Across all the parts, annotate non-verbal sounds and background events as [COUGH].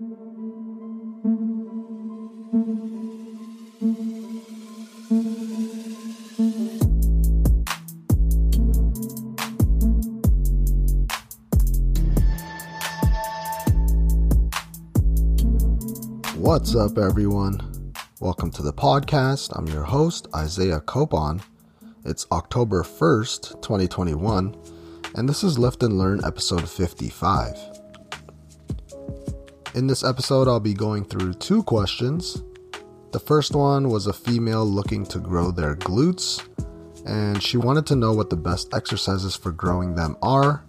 What's up, everyone? Welcome to the podcast. I'm your host, Isaiah Copon. It's October 1st, 2021, and this is Lift and Learn episode 55. In this episode, I'll be going through two questions. The first one was a female looking to grow their glutes, and she wanted to know what the best exercises for growing them are.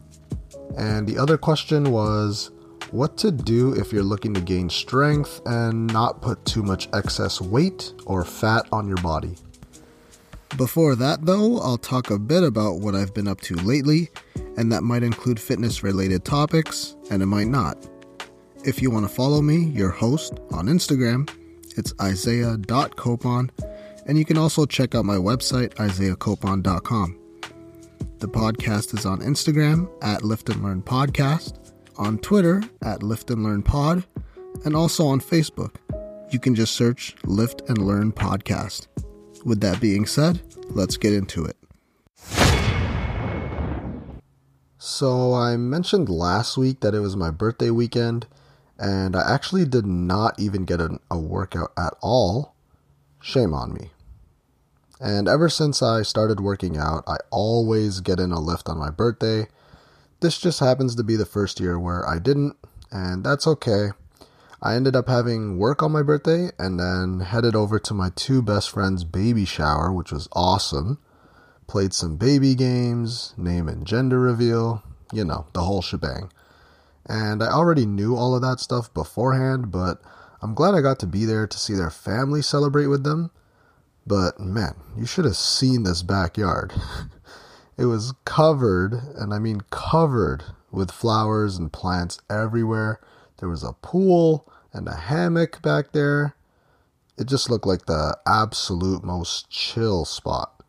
And the other question was, what to do if you're looking to gain strength and not put too much excess weight or fat on your body. Before that, though, I'll talk a bit about what I've been up to lately, and that might include fitness related topics, and it might not. If you want to follow me, your host, on Instagram, it's isaiah.copon, and you can also check out my website, isaiahcopon.com. The podcast is on Instagram at Lift and Learn Podcast on Twitter at Lift and Learn Pod, and also on Facebook. You can just search Lift and Learn Podcast. With that being said, let's get into it. So, I mentioned last week that it was my birthday weekend, and I actually did not even get a, a workout at all. Shame on me. And ever since I started working out, I always get in a lift on my birthday this just happens to be the first year where I didn't, and that's okay. I ended up having work on my birthday and then headed over to my two best friends' baby shower, which was awesome. Played some baby games, name and gender reveal, you know, the whole shebang. And I already knew all of that stuff beforehand, but I'm glad I got to be there to see their family celebrate with them. But man, you should have seen this backyard. [LAUGHS] It was covered, and I mean covered, with flowers and plants everywhere. There was a pool and a hammock back there. It just looked like the absolute most chill spot.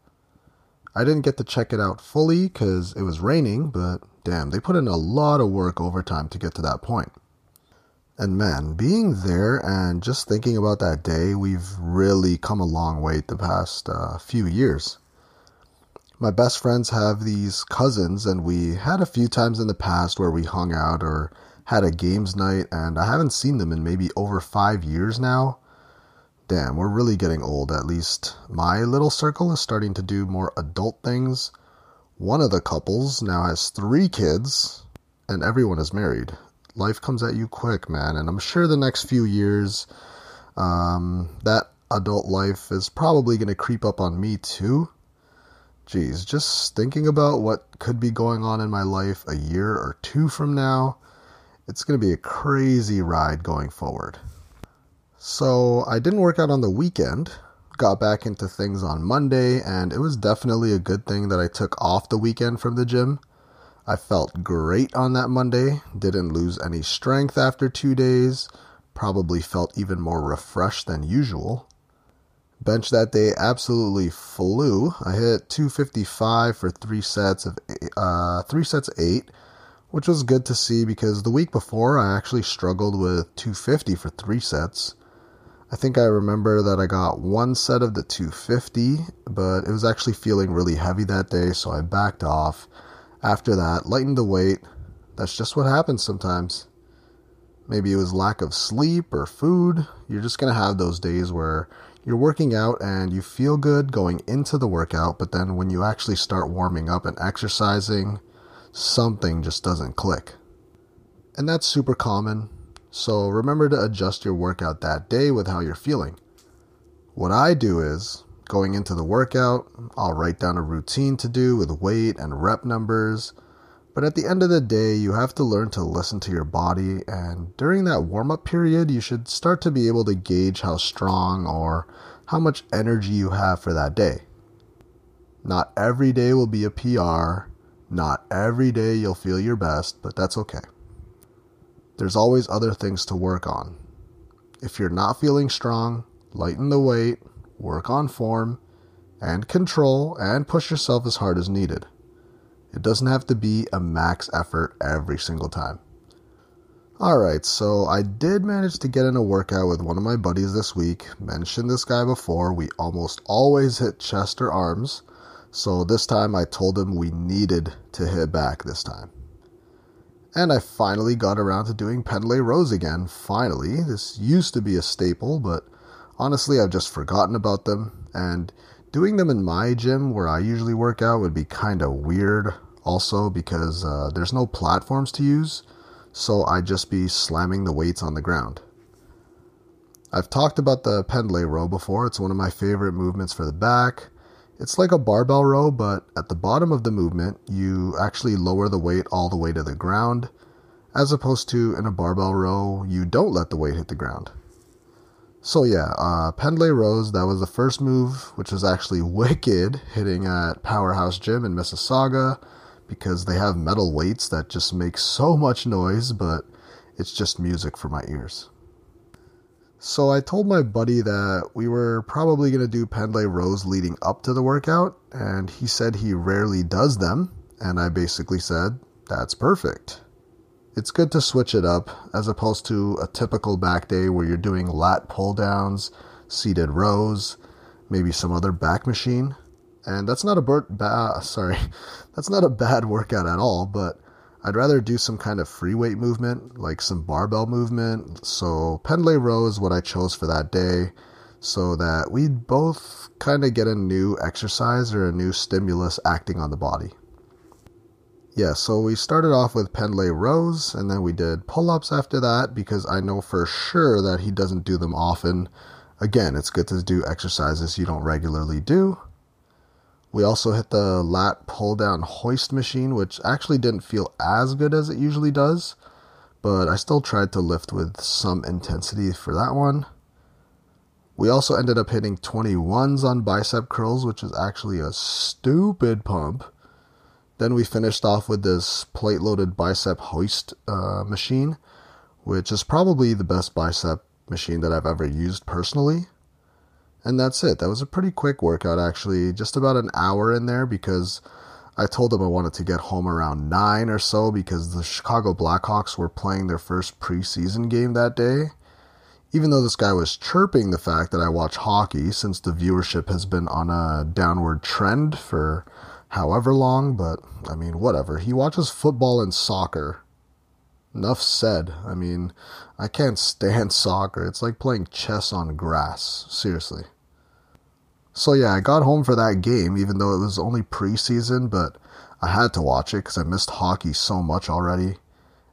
I didn't get to check it out fully because it was raining, but damn, they put in a lot of work overtime to get to that point. And man, being there and just thinking about that day, we've really come a long way the past uh, few years my best friends have these cousins, and we had a few times in the past where we hung out or had a games night, and I haven't seen them in maybe over five years now. Damn, we're really getting old. At least my little circle is starting to do more adult things. One of the couples now has three kids, and everyone is married. Life comes at you quick, man, and I'm sure the next few years, um, that adult life is probably going to creep up on me too. Geez, just thinking about what could be going on in my life a year or two from now, it's going to be a crazy ride going forward. So, I didn't work out on the weekend, got back into things on Monday, and it was definitely a good thing that I took off the weekend from the gym. I felt great on that Monday, didn't lose any strength after two days, probably felt even more refreshed than usual. Bench that day absolutely flew. I hit 255 for three sets of uh, three sets of eight, which was good to see because the week before I actually struggled with 250 for three sets. I think I remember that I got one set of the 250, but it was actually feeling really heavy that day, so I backed off. After that, lightened the weight. That's just what happens sometimes. Maybe it was lack of sleep or food. You're just going to have those days where you're working out and you feel good going into the workout, but then when you actually start warming up and exercising, something just doesn't click. And that's super common. So remember to adjust your workout that day with how you're feeling. What I do is, going into the workout, I'll write down a routine to do with weight and rep numbers. But at the end of the day, you have to learn to listen to your body, and during that warm up period, you should start to be able to gauge how strong or how much energy you have for that day. Not every day will be a PR, not every day you'll feel your best, but that's okay. There's always other things to work on. If you're not feeling strong, lighten the weight, work on form, and control, and push yourself as hard as needed. It doesn't have to be a max effort every single time. Alright, so I did manage to get in a workout with one of my buddies this week. Mentioned this guy before. We almost always hit chest or arms. So this time I told him we needed to hit back this time. And I finally got around to doing pendlay rows again. Finally. This used to be a staple, but honestly I've just forgotten about them. And doing them in my gym where I usually work out would be kind of weird also because uh, there's no platforms to use so I'd just be slamming the weights on the ground. I've talked about the pendlay row before. It's one of my favorite movements for the back. It's like a barbell row, but at the bottom of the movement, you actually lower the weight all the way to the ground, as opposed to in a barbell row, you don't let the weight hit the ground. So yeah, uh, pendlay rows, that was the first move, which was actually [LAUGHS] wicked, hitting at Powerhouse Gym in Mississauga because they have metal weights that just make so much noise, but it's just music for my ears. So I told my buddy that we were probably going to do pendlay rows leading up to the workout, and he said he rarely does them, and I basically said, that's perfect. It's good to switch it up as opposed to a typical back day where you're doing lat pull downs, seated rows, maybe some other back machine and that's not a bur- ba- sorry, [LAUGHS] that's not a bad workout at all. But I'd rather do some kind of free weight movement, like some barbell movement. So pendlay row is what I chose for that day, so that we'd both kind of get a new exercise or a new stimulus acting on the body. Yeah, so we started off with pendlay rows, and then we did pull ups after that because I know for sure that he doesn't do them often. Again, it's good to do exercises you don't regularly do. We also hit the lat pull down hoist machine, which actually didn't feel as good as it usually does, but I still tried to lift with some intensity for that one. We also ended up hitting 21s on bicep curls, which is actually a stupid pump. Then we finished off with this plate loaded bicep hoist uh, machine, which is probably the best bicep machine that I've ever used personally. And that's it. That was a pretty quick workout, actually. Just about an hour in there because I told him I wanted to get home around 9 or so because the Chicago Blackhawks were playing their first preseason game that day. Even though this guy was chirping the fact that I watch hockey since the viewership has been on a downward trend for however long, but I mean, whatever. He watches football and soccer. Enough said. I mean, I can't [LAUGHS] stand soccer. It's like playing chess on grass. Seriously. So yeah, I got home for that game, even though it was only preseason, but I had to watch it because I missed hockey so much already.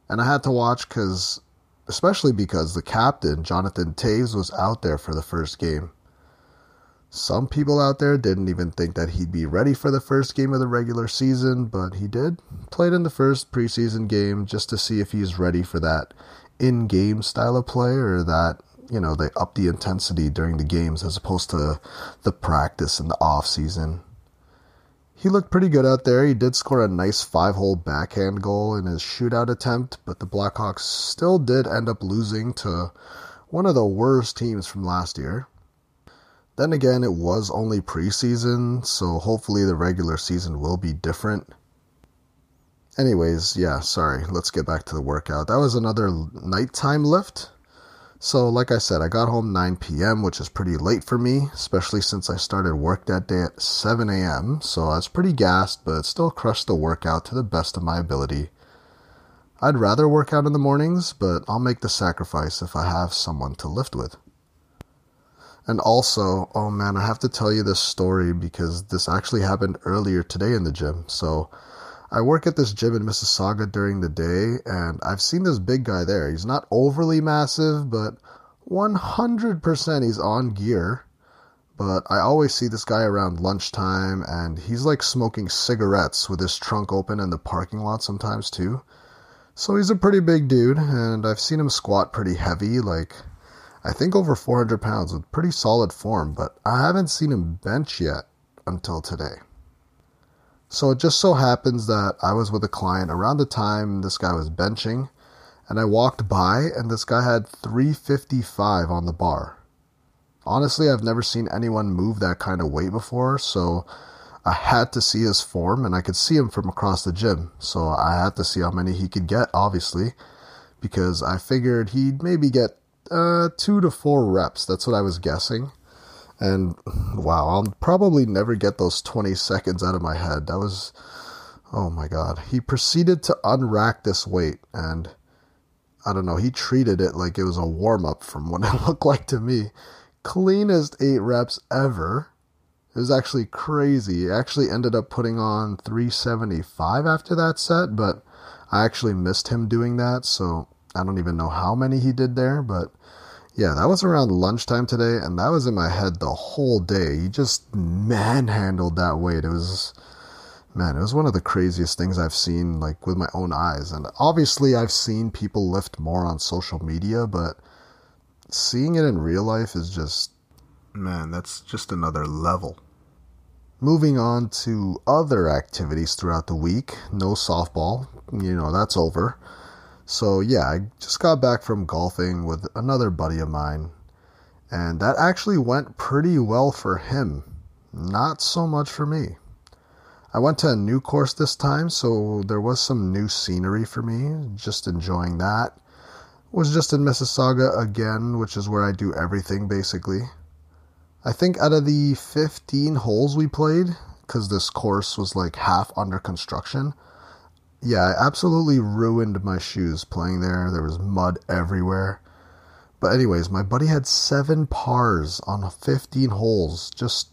And I had to watch because, especially because the captain, Jonathan Toews, was out there for the first game. Some people out there didn't even think that he'd be ready for the first game of the regular season, but he did. Played in the first preseason game just to see if he's ready for that in game style of play or that you know, they up the intensity during the games as opposed to the practice and the off season. He looked pretty good out there. He did score a nice five hole backhand goal in his shootout attempt, but the Blackhawks still did end up losing to one of the worst teams from last year. Then again, it was only preseason, so hopefully the regular season will be different. Anyways, yeah, sorry, let's get back to the workout. That was another nighttime lift. So, like I said, I got home 9 p.m., which is pretty late for me, especially since I started work that day at 7 a.m. So I was pretty gassed, but still crushed the workout to the best of my ability. I'd rather work out in the mornings, but I'll make the sacrifice if I have someone to lift with. And also, oh man, I have to tell you this story because this actually happened earlier today in the gym. So, I work at this gym in Mississauga during the day, and I've seen this big guy there. He's not overly massive, but 100% he's on gear. But I always see this guy around lunchtime, and he's like smoking cigarettes with his trunk open in the parking lot sometimes, too. So he's a pretty big dude, and I've seen him squat pretty heavy, like I think over 400 pounds with pretty solid form, but I haven't seen him bench yet until today. So it just so happens that I was with a client around the time this guy was benching, and I walked by, and this guy had 355 on the bar. Honestly, I've never seen anyone move that kind of weight before, so I had to see his form, and I could see him from across the gym, so I had to see how many he could get, obviously, because I figured he'd maybe get uh, two to four reps. That's what I was guessing. And wow, I'll probably never get those 20 seconds out of my head. That was, oh my God. He proceeded to unrack this weight and I don't know, he treated it like it was a warm up from what [LAUGHS] it looked like to me. Cleanest eight reps ever. It was actually crazy. He actually ended up putting on 375 after that set, but I actually missed him doing that, so I don't even know how many he did there, but yeah, that was around lunchtime today, and that was in my head the whole day. He just manhandled that weight. It was man, it was one of the craziest things I've seen like with my own eyes. And obviously I've seen people lift more on social media, but seeing it in real life is just man, that's just another level. Moving on to other activities throughout the week. No softball, you know, that's over. So yeah, I just got back from golfing with another buddy of mine. And that actually went pretty well for him. Not so much for me. I went to a new course this time, so there was some new scenery for me. Just enjoying that. Was just in Mississauga again, which is where I do everything basically. I think out of the 15 holes we played, because this course was like half under construction, yeah, I absolutely ruined my shoes playing there. There was mud everywhere. But, anyways, my buddy had seven pars on 15 holes. Just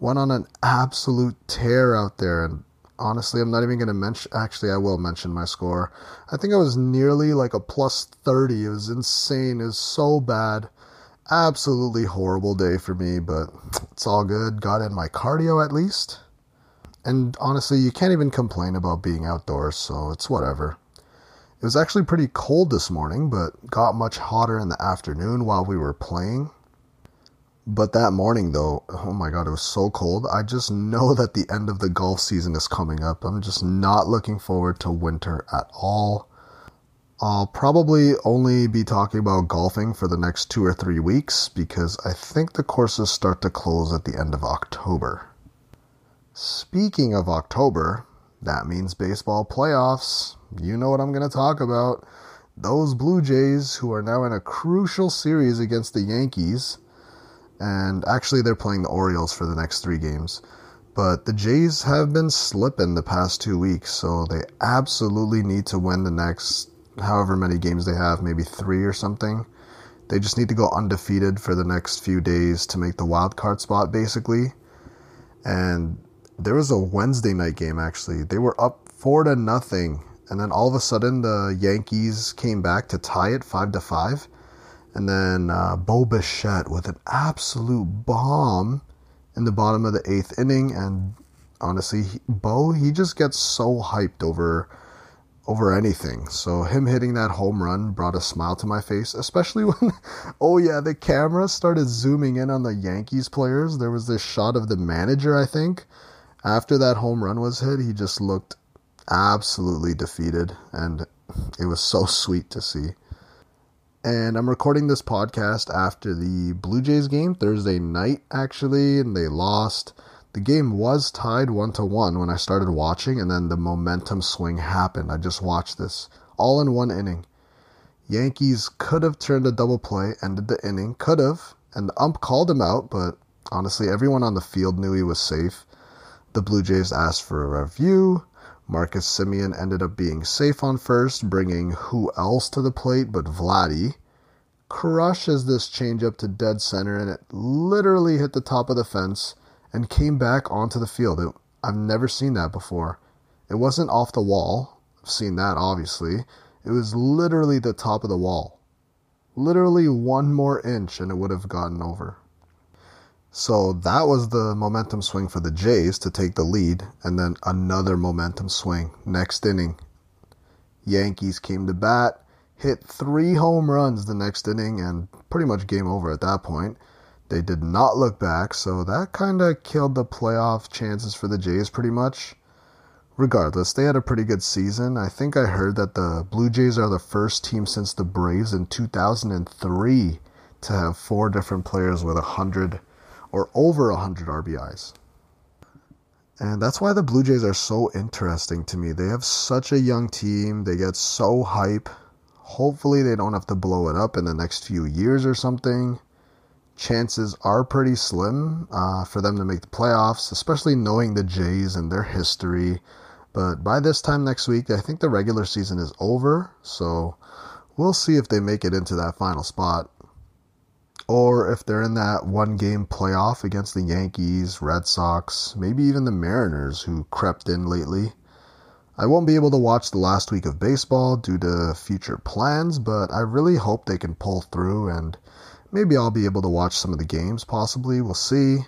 went on an absolute tear out there. And honestly, I'm not even going to mention, actually, I will mention my score. I think I was nearly like a plus 30. It was insane. It was so bad. Absolutely horrible day for me, but it's all good. Got in my cardio at least. And honestly, you can't even complain about being outdoors, so it's whatever. It was actually pretty cold this morning, but got much hotter in the afternoon while we were playing. But that morning, though, oh my god, it was so cold. I just know that the end of the golf season is coming up. I'm just not looking forward to winter at all. I'll probably only be talking about golfing for the next two or three weeks because I think the courses start to close at the end of October. Speaking of October, that means baseball playoffs. You know what I'm going to talk about. Those Blue Jays, who are now in a crucial series against the Yankees, and actually they're playing the Orioles for the next three games. But the Jays have been slipping the past two weeks, so they absolutely need to win the next however many games they have, maybe three or something. They just need to go undefeated for the next few days to make the wild card spot, basically. And there was a Wednesday night game actually. They were up four to nothing, and then all of a sudden the Yankees came back to tie it five to five. And then uh, Bo Bichette with an absolute bomb in the bottom of the eighth inning. And honestly, he, Bo, he just gets so hyped over over anything. So him hitting that home run brought a smile to my face, especially [LAUGHS] when oh yeah, the camera started zooming in on the Yankees players. There was this shot of the manager, I think. After that home run was hit, he just looked absolutely defeated and it was so sweet to see. And I'm recording this podcast after the Blue Jays game Thursday night, actually, and they lost. The game was tied one to one when I started watching, and then the momentum swing happened. I just watched this all in one inning. Yankees could have turned a double play, ended the inning, could have, and the ump called him out, but honestly, everyone on the field knew he was safe. The Blue Jays asked for a review. Marcus Semien ended up being safe on first, bringing who else to the plate but Vladdy. Crushes this changeup to dead center, and it literally hit the top of the fence and came back onto the field. It, I've never seen that before. It wasn't off the wall. I've seen that, obviously. It was literally the top of the wall. Literally one more inch, and it would have gotten over. So that was the momentum swing for the Jays to take the lead, and then another momentum swing next inning. Yankees came to bat, hit three home runs the next inning, and pretty much game over at that point. They did not look back, so that kind of killed the playoff chances for the Jays pretty much. Regardless, they had a pretty good season. I think I heard that the Blue Jays are the first team since the Braves in 2003 to have four different players with 100 or over 100 RBIs. And that's why the Blue Jays are so interesting to me. They have such a young team, they get so hype Hopefully, they don't have to blow it up in the next few years or something. Chances are pretty slim uh, for them to make the playoffs, especially knowing the Jays and their history. But by this time next week, I think the regular season is over, so we'll see if they make it into that final spot. Or if they're in that one game playoff against the Yankees, Red Sox, maybe even the Mariners who crept in lately. I won't be able to watch the last week of baseball due to future plans, but I really hope they can pull through and maybe I'll be able to watch some of the games, possibly. We'll see.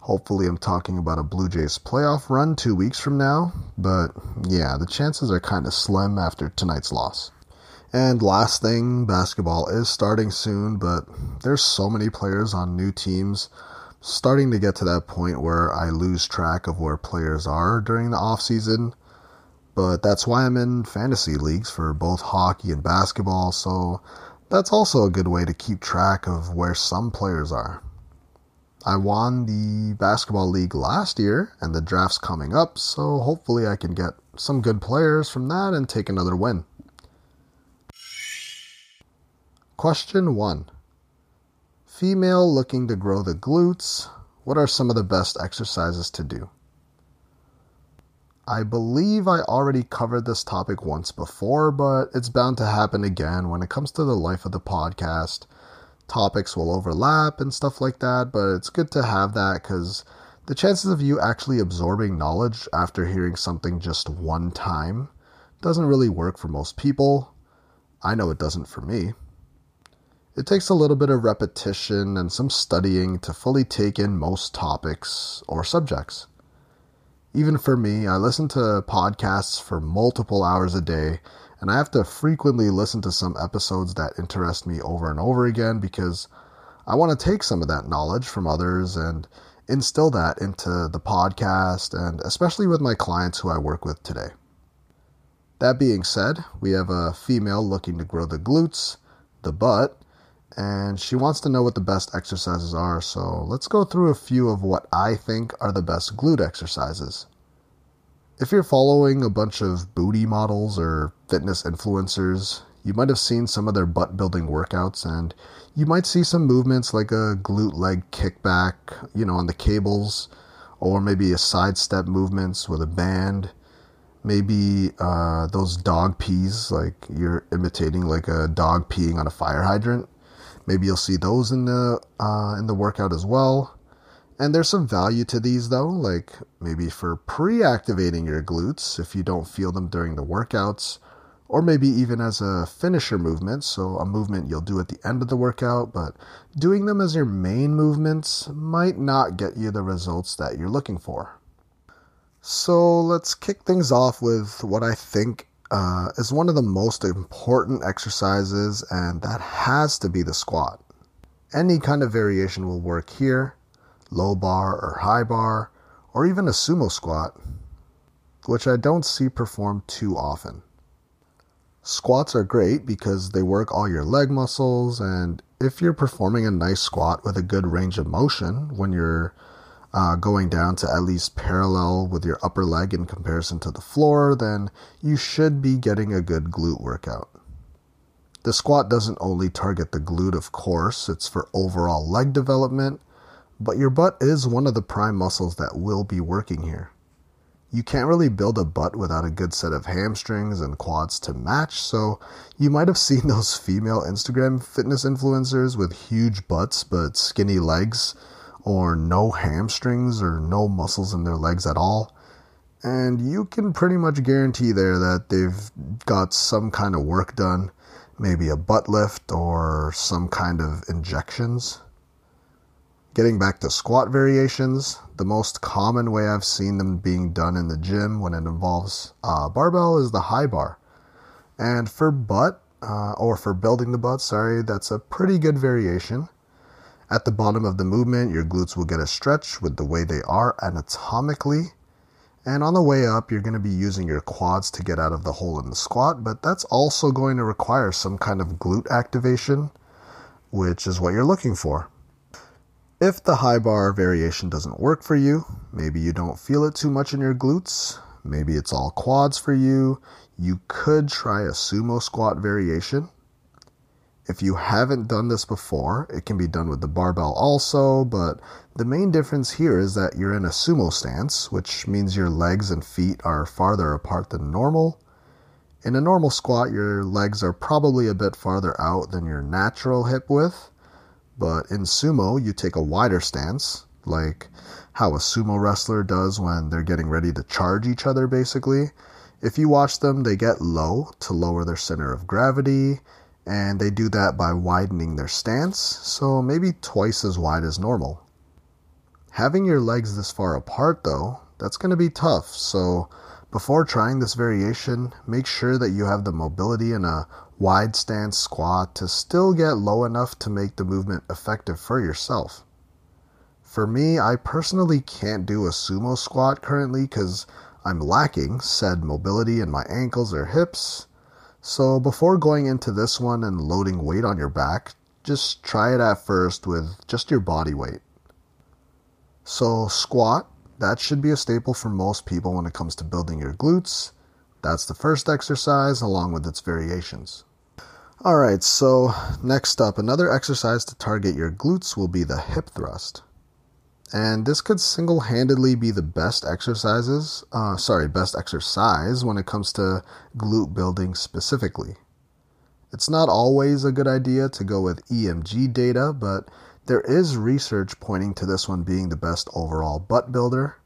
Hopefully, I'm talking about a Blue Jays playoff run two weeks from now, but yeah, the chances are kind of slim after tonight's loss. And last thing, basketball is starting soon, but there's so many players on new teams. Starting to get to that point where I lose track of where players are during the off season but that's why I'm in fantasy leagues for both hockey and basketball, so that's also a good way to keep track of where some players are. I won the basketball league last year, and the draft's coming up, so hopefully I can get some good players from that and take another win. Question 1 Female looking to grow the glutes, what are some of the best exercises to do? I believe I already covered this topic once before, but it's bound to happen again when it comes to the life of the podcast. Topics will overlap and stuff like that, but it's good to have that because the chances of you actually absorbing knowledge after hearing something just one time doesn't really work for most people. I know it doesn't for me. It takes a little bit of repetition and some studying to fully take in most topics or subjects. Even for me, I listen to podcasts for multiple hours a day, and I have to frequently listen to some episodes that interest me over and over again because I want to take some of that knowledge from others and instill that into the podcast, and especially with my clients who I work with today. That being said, we have a female looking to grow the glutes, the butt, and she wants to know what the best exercises are. So let's go through a few of what I think are the best glute exercises. If you're following a bunch of booty models or fitness influencers, you might have seen some of their butt building workouts and you might see some movements like a glute leg kickback, you know, on the cables, or maybe a sidestep movements with a band. Maybe uh, those dog pees, like you're imitating like a dog peeing on a fire hydrant. Maybe you'll see those in the uh, in the workout as well. And there's some value to these though, like maybe for pre activating your glutes if you don't feel them during the workouts, or maybe even as a finisher movement, so a movement you'll do at the end of the workout, but doing them as your main movements might not get you the results that you're looking for. So let's kick things off with what I think uh, is one of the most important exercises, and that has to be the squat. Any kind of variation will work here low bar or high bar, or even a sumo squat, which I don't see performed too often. Squats are great because they work all your leg muscles, and if you're performing a nice squat with a good range of motion when you're uh, going down to at least parallel with your upper leg in comparison to the floor, then you should be getting a good glute workout. The squat doesn't only target the glute, of course, it's for overall leg development, but your butt is one of the prime muscles that will be working here. You can't really build a butt without a good set of hamstrings and quads to match, so you might have seen [LAUGHS] those female Instagram fitness influencers with huge butts but skinny legs or no hamstrings or no muscles in their legs at all. And you can pretty much guarantee there that they've got some kind of work done, maybe a butt lift or some kind of injections. Getting back to squat variations, the most common way I've seen them being done in the gym when it involves uh, barbell is the high bar. And for butt, uh, or for building the butt, sorry, that's a pretty good variation. At the bottom of the movement, your glutes will get a stretch with the way they are anatomically. And on the way up, you're going to be using your quads to get out of the hole in the squat, but that's also going to require some kind of glute activation, which is what you're looking for. If the high bar variation doesn't work for you, maybe you don't feel it too much in your glutes, maybe it's all quads for you, you could try a sumo squat variation. If you haven't done this before, it can be done with the barbell also, but the main difference here is that you're in a sumo stance, which means your legs and feet are farther apart than normal. In a normal squat, your legs are probably a bit farther out than your natural hip width, but in sumo, you take a wider stance, like how a sumo wrestler does when they're getting ready to charge each other, basically. If you watch them, they get low to lower their center of gravity and they do that by widening their stance, so maybe twice as wide as normal. Having your legs this far apart, though, that's going to be tough, so before trying this variation, make sure that you have the mobility in a wide stance squat to still get low enough to make the movement effective for yourself. For me, I personally can't do a sumo squat currently because I'm lacking said mobility in my ankles or hips so before going into this one and loading weight on your back, just try it at first with just your body weight. So squat, that should be a staple for most people when it comes to building your glutes. That's the first exercise along with its variations. All right, so next up, another exercise to target your glutes will be the hip thrust and this could single-handedly be the best exercises uh, sorry best exercise when it comes to glute building specifically. It's not always a good idea to go with emg data but there is research pointing to this one being the best overall butt builder.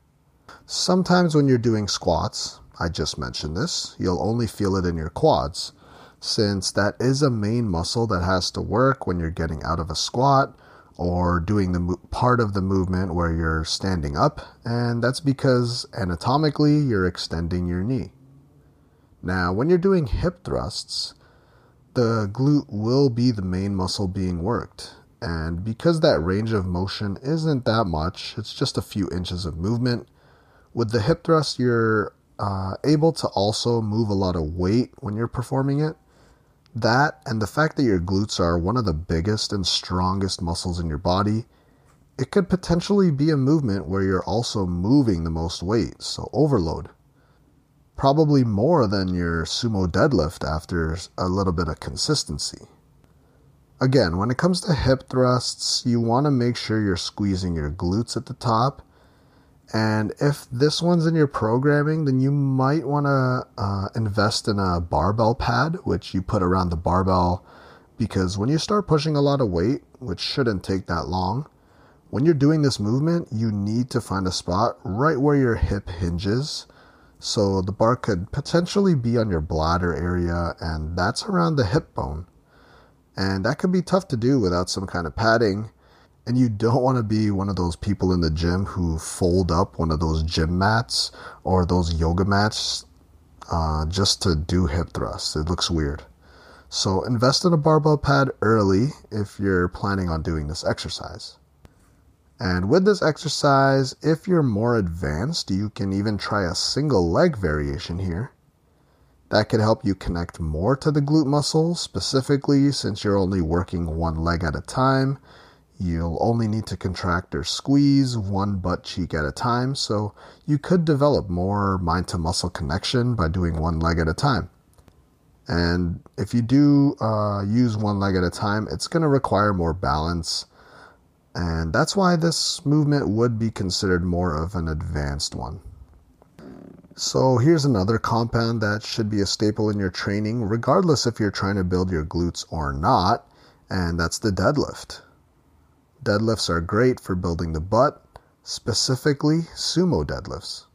Sometimes when you're doing squats i just mentioned this you'll only feel it in your quads. Since that is a main muscle that has to work when you're getting out of a squat or doing the mo- part of the movement where you're standing up, and that's because anatomically you're extending your knee. Now, when you're doing hip thrusts, the glute will be the main muscle being worked. And because that range of motion isn't that much, it's just a few inches of movement. With the hip thrust, you're uh, able to also move a lot of weight when you're performing it. That and the fact that your glutes are one of the biggest and strongest muscles in your body, it could potentially be a movement where you're also moving the most weight, so overload. Probably more than your sumo deadlift after a little bit of consistency. Again, when it comes to hip thrusts, you want to make sure you're squeezing your glutes at the top and if this one's in your programming, then you might want to uh, invest in a barbell pad, which you put around the barbell. Because when you start pushing a lot of weight, which shouldn't take that long, when you're doing this movement, you need to find a spot right where your hip hinges. So the bar could potentially be on your bladder area, and that's around the hip bone. And that could be tough to do without some kind of padding and you don't want to be one of those people in the gym who fold up one of those gym mats or those yoga mats uh, just to do hip thrusts. It looks weird. So invest in a barbell pad early if you're planning on doing this exercise. And with this exercise, if you're more advanced, you can even try a single leg variation here. That could help you connect more to the glute muscle, specifically since you're only working one leg at a time You'll only need to contract or squeeze one butt cheek at a time, so you could develop more mind to muscle connection by doing one leg at a time. And if you do uh, use one leg at a time, it's going to require more balance. And that's why this movement would be considered more of an advanced one. So here's another compound that should be a staple in your training, regardless if you're trying to build your glutes or not, and that's the deadlift. Deadlifts are great for building the butt, specifically sumo deadlifts.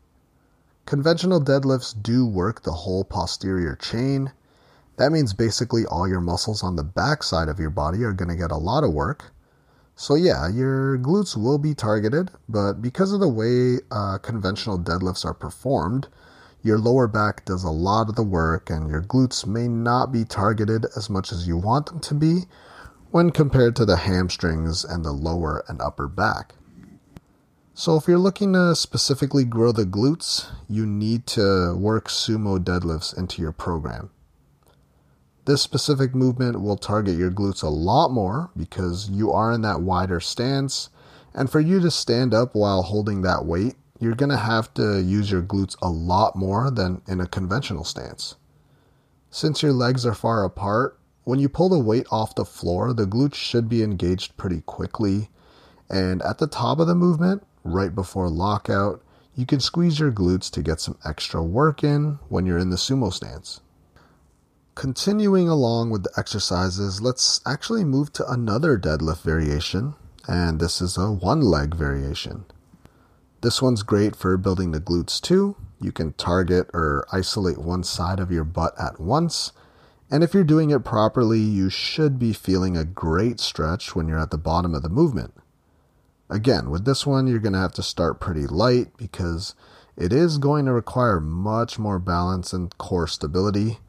Conventional deadlifts do work the whole posterior chain. That means basically all your muscles on the back side of your body are going to get a lot of work. So, yeah, your glutes will be targeted, but because of the way uh, conventional deadlifts are performed, your lower back does a lot of the work, and your glutes may not be targeted as much as you want them to be, when compared to the hamstrings and the lower and upper back. So, if you're looking to specifically grow the glutes, you need to work sumo deadlifts into your program. This specific movement will target your glutes a lot more because you are in that wider stance, and for you to stand up while holding that weight, you're going to have to use your glutes a lot more than in a conventional stance. Since your legs are far apart, when you pull the weight off the floor, the glutes should be engaged pretty quickly. And at the top of the movement, right before lockout, you can squeeze your glutes to get some extra work in when you're in the sumo stance. Continuing along with the exercises, let's actually move to another deadlift variation, and this is a one leg variation. This one's great for building the glutes too. You can target or isolate one side of your butt at once, and if you're doing it properly, you should be feeling a great stretch when you're at the bottom of the movement. Again, with this one, you're going to have to start pretty light because it is going to require much more balance and core stability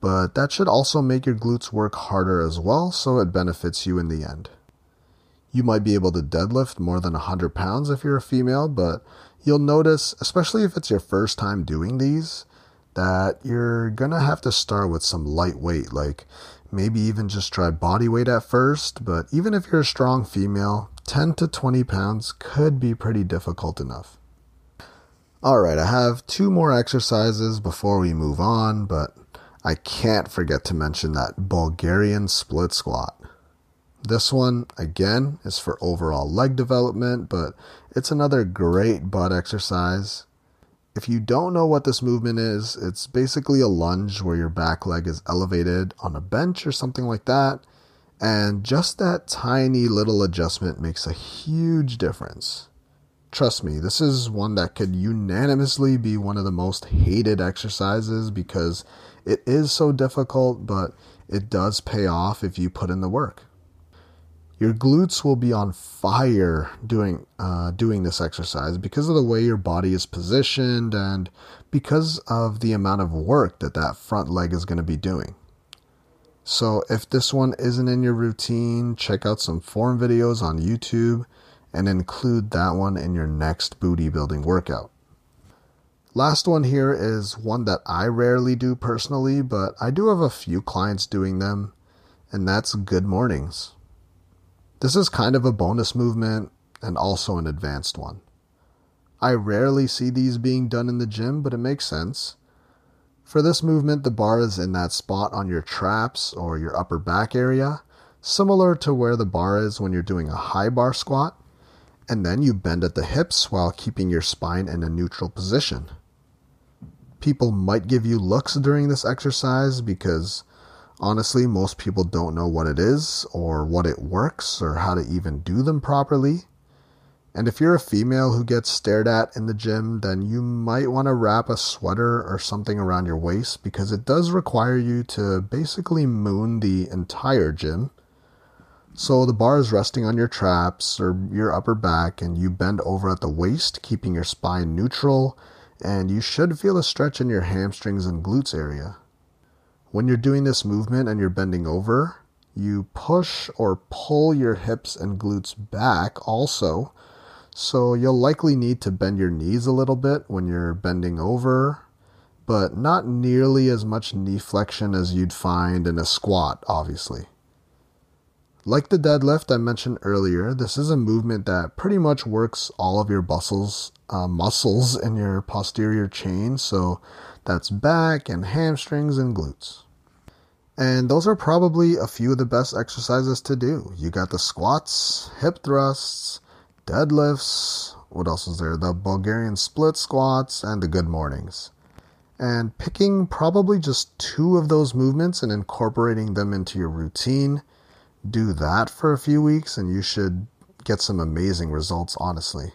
but that should also make your glutes work harder as well, so it benefits you in the end. You might be able to deadlift more than 100 pounds if you're a female, but you'll notice, especially if it's your first time doing these, that you're gonna have to start with some light weight, like maybe even just try body weight at first. But even if you're a strong female, 10 to 20 pounds could be pretty difficult enough. Alright, I have two more exercises before we move on, but I can't forget to mention that Bulgarian split squat. This one, again, is for overall leg development, but it's another great butt exercise. If you don't know what this movement is, it's basically a lunge where your back leg is elevated on a bench or something like that. And just that tiny little adjustment makes a huge difference. Trust me, this is one that could unanimously be one of the most hated exercises because it is so difficult, but it does pay off if you put in the work. Your glutes will be on fire doing uh, doing this exercise because of the way your body is positioned and because of the amount of work that that front leg is going to be doing. So if this one isn't in your routine, check out some form videos on YouTube and include that one in your next booty building workout. Last one here is one that I rarely do personally, but I do have a few clients doing them, and that's good mornings. This is kind of a bonus movement and also an advanced one. I rarely see these being done in the gym, but it makes sense. For this movement, the bar is in that spot on your traps or your upper back area, similar to where the bar is when you're doing a high bar squat, and then you bend at the hips while keeping your spine in a neutral position people might give you looks during this exercise because honestly, most people don't know what it is or what it works or how to even do them properly. And if you're a female who gets stared at in the gym, then you might want to wrap a sweater or something around your waist because it does require you to basically moon the entire gym. So the bar is resting on your traps or your upper back, and you bend over at the waist, keeping your spine neutral and you should feel a stretch in your hamstrings and glutes area. When you're doing this movement and you're bending over, you push or pull your hips and glutes back also. So you'll likely need to bend your knees a little bit when you're bending over, but not nearly as much knee flexion as you'd find in a squat, obviously. Like the deadlift I mentioned earlier, this is a movement that pretty much works all of your muscles, uh, muscles in your posterior chain. So that's back and hamstrings and glutes. And those are probably a few of the best exercises to do. You got the squats, hip thrusts, deadlifts. What else is there? The Bulgarian split squats and the good mornings. And picking probably just two of those movements and incorporating them into your routine do that for a few weeks and you should get some amazing results, honestly.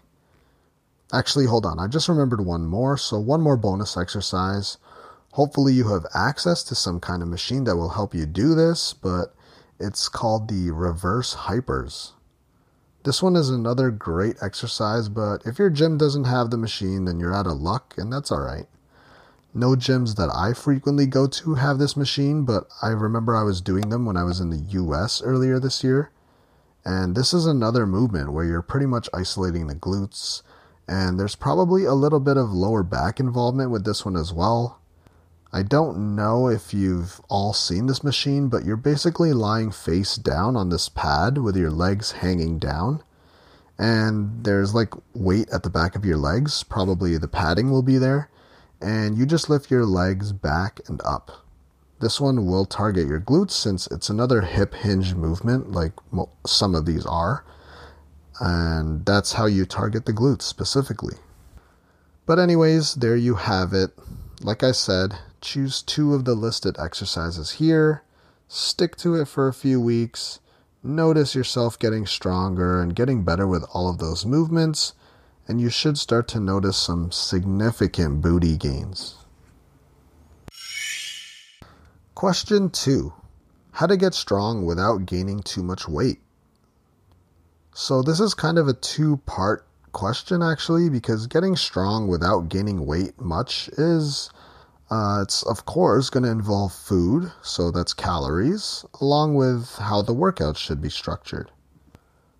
Actually, hold on, I just remembered one more. So, one more bonus exercise. Hopefully, you have access to some kind of machine that will help you do this, but it's called the reverse hypers. This one is another great exercise, but if your gym doesn't have the machine, then you're out of luck, and that's alright. No gyms that I frequently go to have this machine, but I remember I was doing them when I was in the US earlier this year. And this is another movement where you're pretty much isolating the glutes, and there's probably a little bit of lower back involvement with this one as well. I don't know if you've all seen this machine, but you're basically lying face down on this pad with your legs hanging down. and there's like weight at the back of your legs. Probably the padding will be there. And you just lift your legs back and up. This one will target your glutes since it's another hip hinge movement, like some of these are. And that's how you target the glutes specifically. But, anyways, there you have it. Like I said, choose two of the listed exercises here, stick to it for a few weeks, notice yourself getting stronger and getting better with all of those movements, and you should start to notice some significant booty gains. Question 2 How to get strong without gaining too much weight. So, this is kind of a two part question actually, because getting strong without gaining weight much is uh, it's of course going to involve food, so that's calories, along with how the workout should be structured.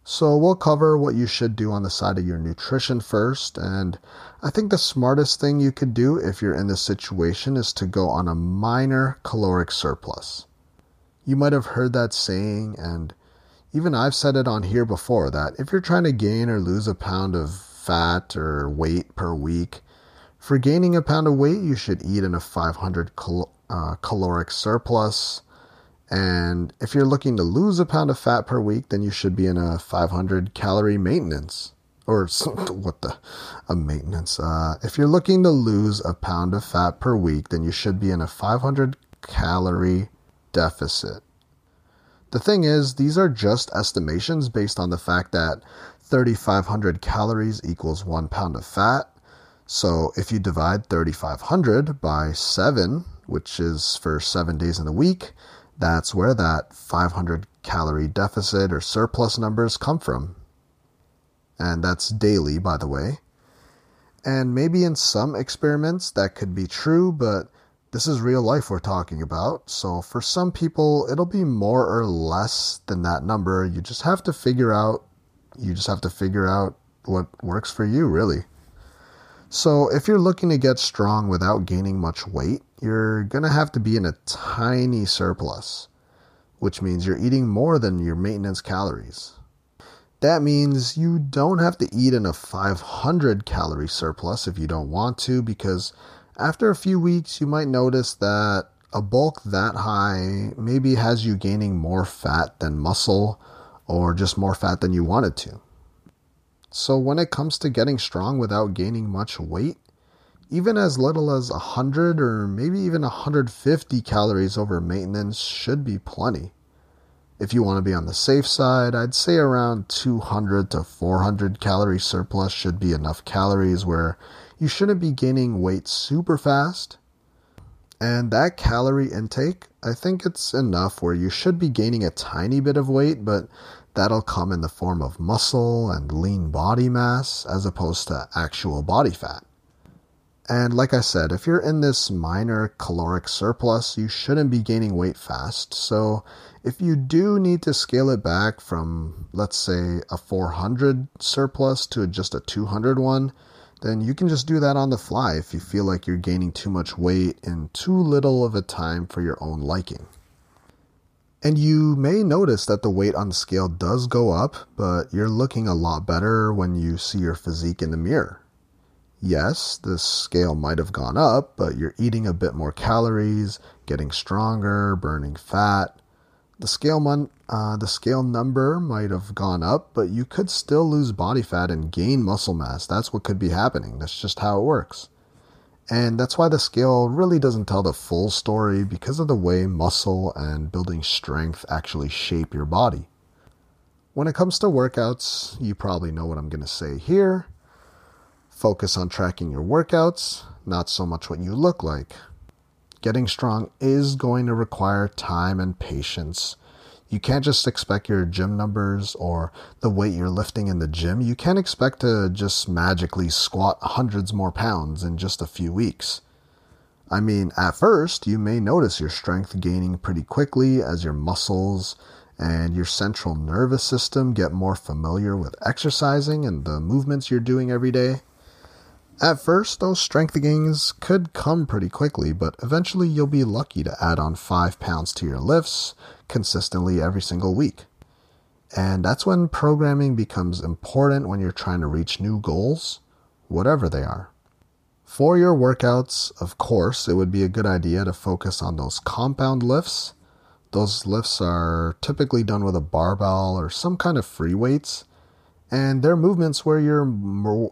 So we'll cover what you should do on the side of your nutrition first, and I think the smartest thing you could do if you're in this situation is to go on a minor caloric surplus. You might have heard that saying, and even I've said it on here before that if you're trying to gain or lose a pound of fat or weight per week, for gaining a pound of weight, you should eat in a 500 cal- uh, caloric surplus. And if you're looking to lose a pound of fat per week, then you should be in a 500 calorie maintenance. Or [LAUGHS] what the? A maintenance. Uh, if you're looking to lose a pound of fat per week, then you should be in a 500 calorie deficit. The thing is, these are just estimations based on the fact that 3,500 calories equals one pound of fat, so if you divide 3,500 by 7, which is for 7 days in the week, that's where that 500 calorie deficit or surplus numbers come from. And that's daily, by the way. And maybe in some experiments that could be true, but this is real life we're talking about. So for some people, it'll be more or less than that number. You just have to figure out you just have to figure out what works for you, really. So, if you're looking to get strong without gaining much weight, you're going to have to be in a tiny surplus, which means you're eating more than your maintenance calories. That means you don't have to eat in a 500 calorie surplus if you don't want to, because after a few weeks, you might notice that a bulk that high maybe has you gaining more fat than muscle or just more fat than you wanted to. So when it comes to getting strong without gaining much weight, even as little as 100 or maybe even 150 calories over maintenance should be plenty. If you want to be on the safe side, I'd say around 200 to 400 calorie surplus should be enough calories where you shouldn't be gaining weight super fast. And that calorie intake, I think it's enough where you should be gaining a tiny bit of weight, but that'll come in the form of muscle and lean body mass as opposed to actual body fat. And like I said, if you're in this minor caloric surplus, you shouldn't be gaining weight fast. So if you do need to scale it back from, let's say, a 400 surplus to just a 200 one, then you can just do that on the fly if you feel like you're gaining too much weight in too little of a time for your own liking. And you may notice that the weight on the scale does go up, but you're looking a lot better when you see your physique in the mirror. Yes, the scale might have gone up, but you're eating a bit more calories, getting stronger, burning fat. The scale mon- uh, the scale number might have gone up, but you could still lose body fat and gain muscle mass. That's what could be happening. That's just how it works. And that's why the scale really doesn't tell the full story because of the way muscle and building strength actually shape your body. When it comes to workouts, you probably know what I'm going to say here. Focus on tracking your workouts, not so much what you look like. Getting strong is going to require time and patience you can't just expect your gym numbers or the weight you're lifting in the gym. You can't expect to just magically squat hundreds more pounds in just a few weeks. I mean, at first, you may notice your strength gaining pretty quickly as your muscles and your central nervous system get more familiar with exercising and the movements you're doing every day. At first, those strength gains could come pretty quickly, but eventually you'll be lucky to add on 5 pounds to your lifts consistently every single week. And that's when programming becomes important when you're trying to reach new goals, whatever they are. For your workouts, of course, it would be a good idea to focus on those compound lifts. Those lifts are typically done with a barbell or some kind of free weights, and they're movements where you're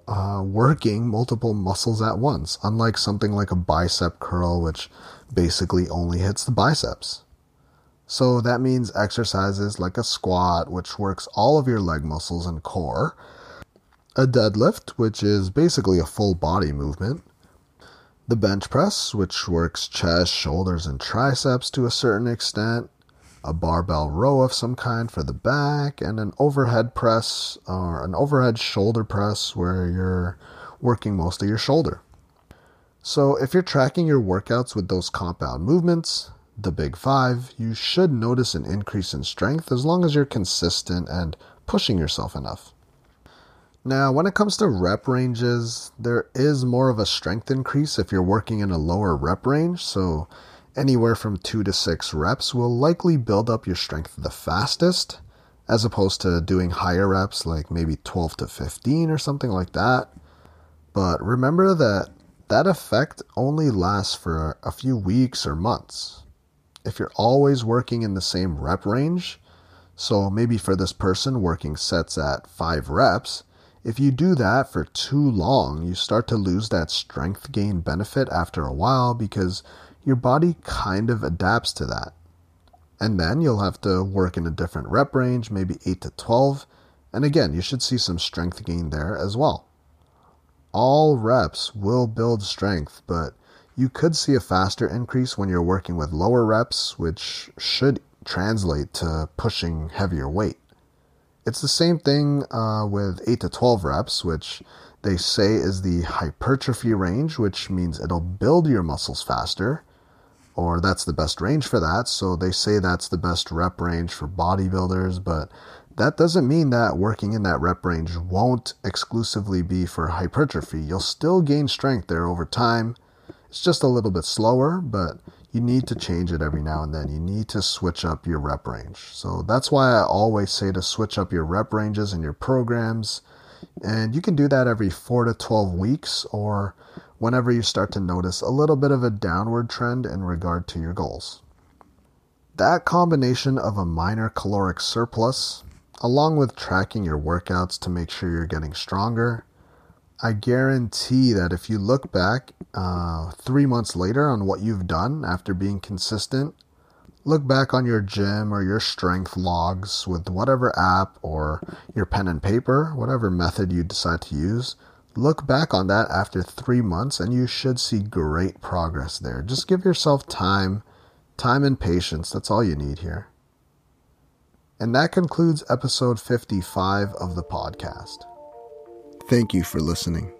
uh, working multiple muscles at once, unlike something like a bicep curl, which basically only hits the biceps. So that means exercises like a squat, which works all of your leg muscles and core, a deadlift, which is basically a full body movement, the bench press, which works chest, shoulders, and triceps to a certain extent, a barbell row of some kind for the back, and an overhead press or an overhead shoulder press where you're working most of your shoulder. So, if you're tracking your workouts with those compound movements, the big five, you should notice an increase in strength as long as you're consistent and pushing yourself enough. Now, when it comes to rep ranges, there is more of a strength increase if you're working in a lower rep range. So, anywhere from two to six reps will likely build up your strength the fastest, as opposed to doing higher reps like maybe 12 to 15 or something like that. But remember that that effect only lasts for a few weeks or months. If you're always working in the same rep range, so maybe for this person working sets at five reps, if you do that for too long, you start to lose that strength gain benefit after a while because your body kind of adapts to that. And then you'll have to work in a different rep range, maybe 8 to 12. And again, you should see some strength gain there as well. All reps will build strength, but you could see a faster increase when you're working with lower reps, which should translate to pushing heavier weight. It's the same thing uh, with 8 to 12 reps, which they say is the hypertrophy range, which means it'll build your muscles faster, or that's the best range for that. So they say that's the best rep range for bodybuilders, but that doesn't mean that working in that rep range won't exclusively be for hypertrophy. You'll still gain strength there over time. It's just a little bit slower, but you need to change it every now and then. You need to switch up your rep range. So that's why I always say to switch up your rep ranges and your programs. And you can do that every 4 to 12 weeks or whenever you start to notice a little bit of a downward trend in regard to your goals. That combination of a minor caloric surplus, along with tracking your workouts to make sure you're getting stronger, I guarantee that if you look back uh, three months later on what you've done after being consistent, look back on your gym or your strength logs with whatever app or your pen and paper, whatever method you decide to use. Look back on that after three months and you should see great progress there. Just give yourself time, time and patience. That's all you need here. And that concludes episode 55 of the podcast. Thank you for listening.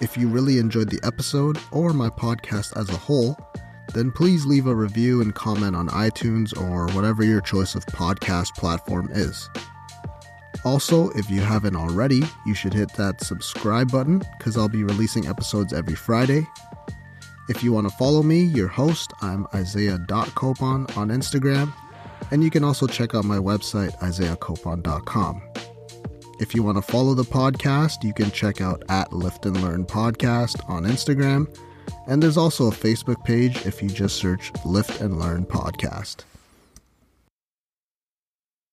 If you really enjoyed the episode or my podcast as a whole, then please leave a review and comment on iTunes or whatever your choice of podcast platform is. Also, if you haven't already, you should hit that subscribe button because I'll be releasing episodes every Friday. If you want to follow me, your host, I'm Isaiah.copon on Instagram, and you can also check out my website, isaiahcopon.com. If you want to follow the podcast, you can check out at Lift and Learn Podcast on Instagram. And there's also a Facebook page if you just search Lift and Learn Podcast.